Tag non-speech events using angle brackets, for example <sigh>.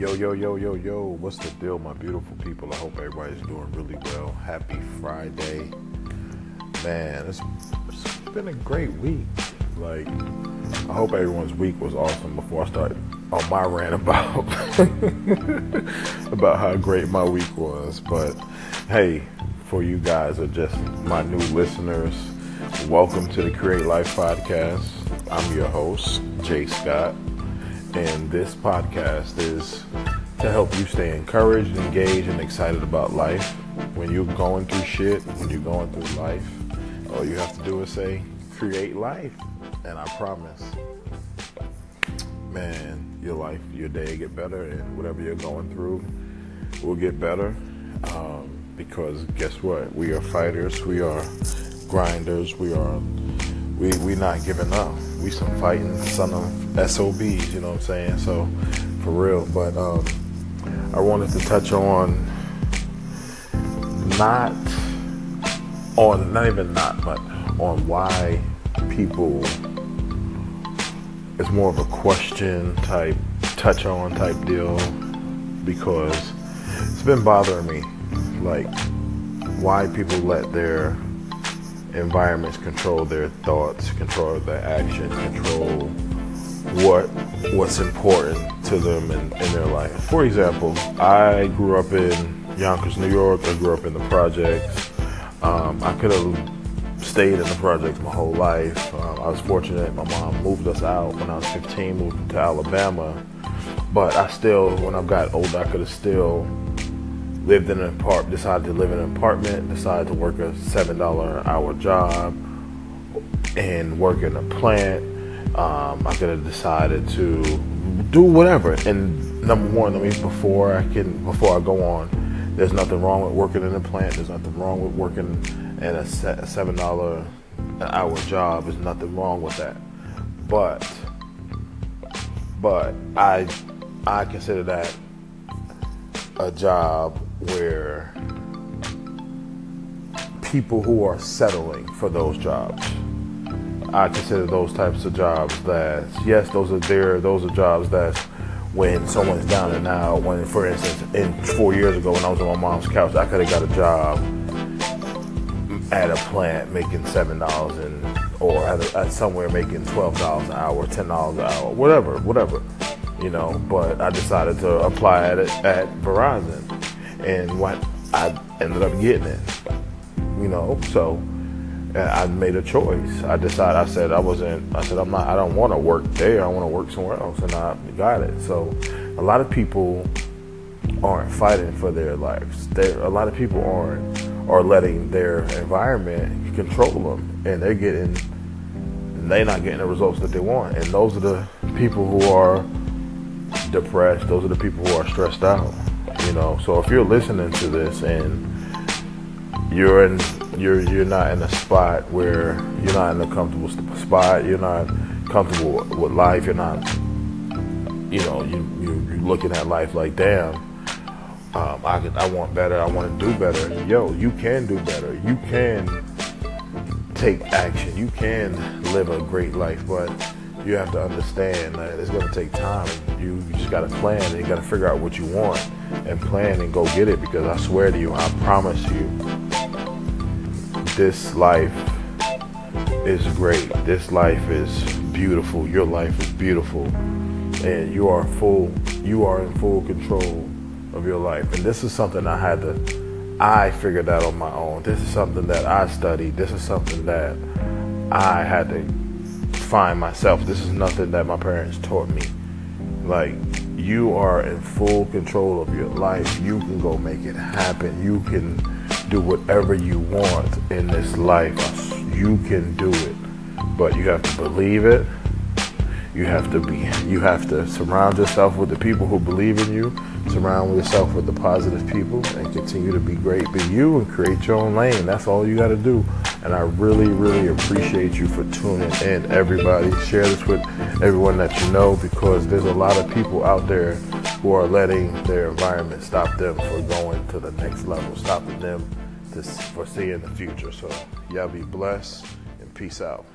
Yo, yo, yo, yo, yo. What's the deal, my beautiful people? I hope everybody's doing really well. Happy Friday. Man, it's, it's been a great week. Like, I hope everyone's week was awesome before I start on my <laughs> rant about about how great my week was. But hey, for you guys are just my new listeners, welcome to the Create Life Podcast. I'm your host, Jay Scott. And this podcast is to help you stay encouraged, engaged, and excited about life. When you're going through shit, when you're going through life, all you have to do is say, create life. And I promise, man, your life, your day get better, and whatever you're going through will get better. Um, because guess what? We are fighters, we are grinders, we are we we not giving up. We some fighting son of SOBs, you know what I'm saying? So for real. But um, I wanted to touch on not on not even not, but on why people it's more of a question type touch on type deal because it's been bothering me like why people let their environments control their thoughts, control their actions, control what what's important to them in, in their life. For example, I grew up in Yonkers, New York. I grew up in the projects. Um, I could have stayed in the projects my whole life. Um, I was fortunate. My mom moved us out when I was 15, moved to Alabama. But I still, when I got older, I could have still lived in an apartment, decided to live in an apartment, decided to work a seven dollar an hour job and work in a plant. Um, I could have decided to do whatever. And number one, I mean, before I can, before I go on, there's nothing wrong with working in a plant. There's nothing wrong with working in a seven dollar an hour job. There's nothing wrong with that. But, but I, I consider that a job where people who are settling for those jobs. I consider those types of jobs that yes, those are there. Those are jobs that when someone's down and out. When, for instance, in four years ago when I was on my mom's couch, I could have got a job at a plant making seven dollars and or at, a, at somewhere making twelve dollars an hour, ten dollars an hour, whatever, whatever, you know. But I decided to apply at at Verizon and what I ended up getting it. You know, so uh, I made a choice. I decided. I said I wasn't. I said I'm not. I don't want to work there. I want to work somewhere else, and I got it. So a lot of people aren't fighting for their lives. There, a lot of people aren't are letting their environment control them, and they're getting. They're not getting the results that they want, and those are the people who are depressed. Those are the people who are stressed out. You know, so if you're listening to this and you're in, you're you're not in a spot where you're not in a comfortable spot, you're not comfortable with life, you're not, you know, you, you you're looking at life like, damn, um, I I want better, I want to do better. Yo, you can do better. You can take action. You can live a great life, but you have to understand that it's going to take time. You, just got to plan and you got to figure out what you want and plan and go get it because I swear to you, I promise you, this life is great. This life is beautiful. Your life is beautiful. And you are full, you are in full control of your life. And this is something I had to, I figured out on my own. This is something that I studied. This is something that I had to find myself. This is nothing that my parents taught me. Like, you are in full control of your life. You can go make it happen. You can do whatever you want in this life. You can do it. But you have to believe it. You have to be you have to surround yourself with the people who believe in you Surround yourself with the positive people and continue to be great. Be you and create your own lane. That's all you got to do. And I really, really appreciate you for tuning in, everybody. Share this with everyone that you know because there's a lot of people out there who are letting their environment stop them from going to the next level, stopping them to, for seeing the future. So, y'all be blessed and peace out.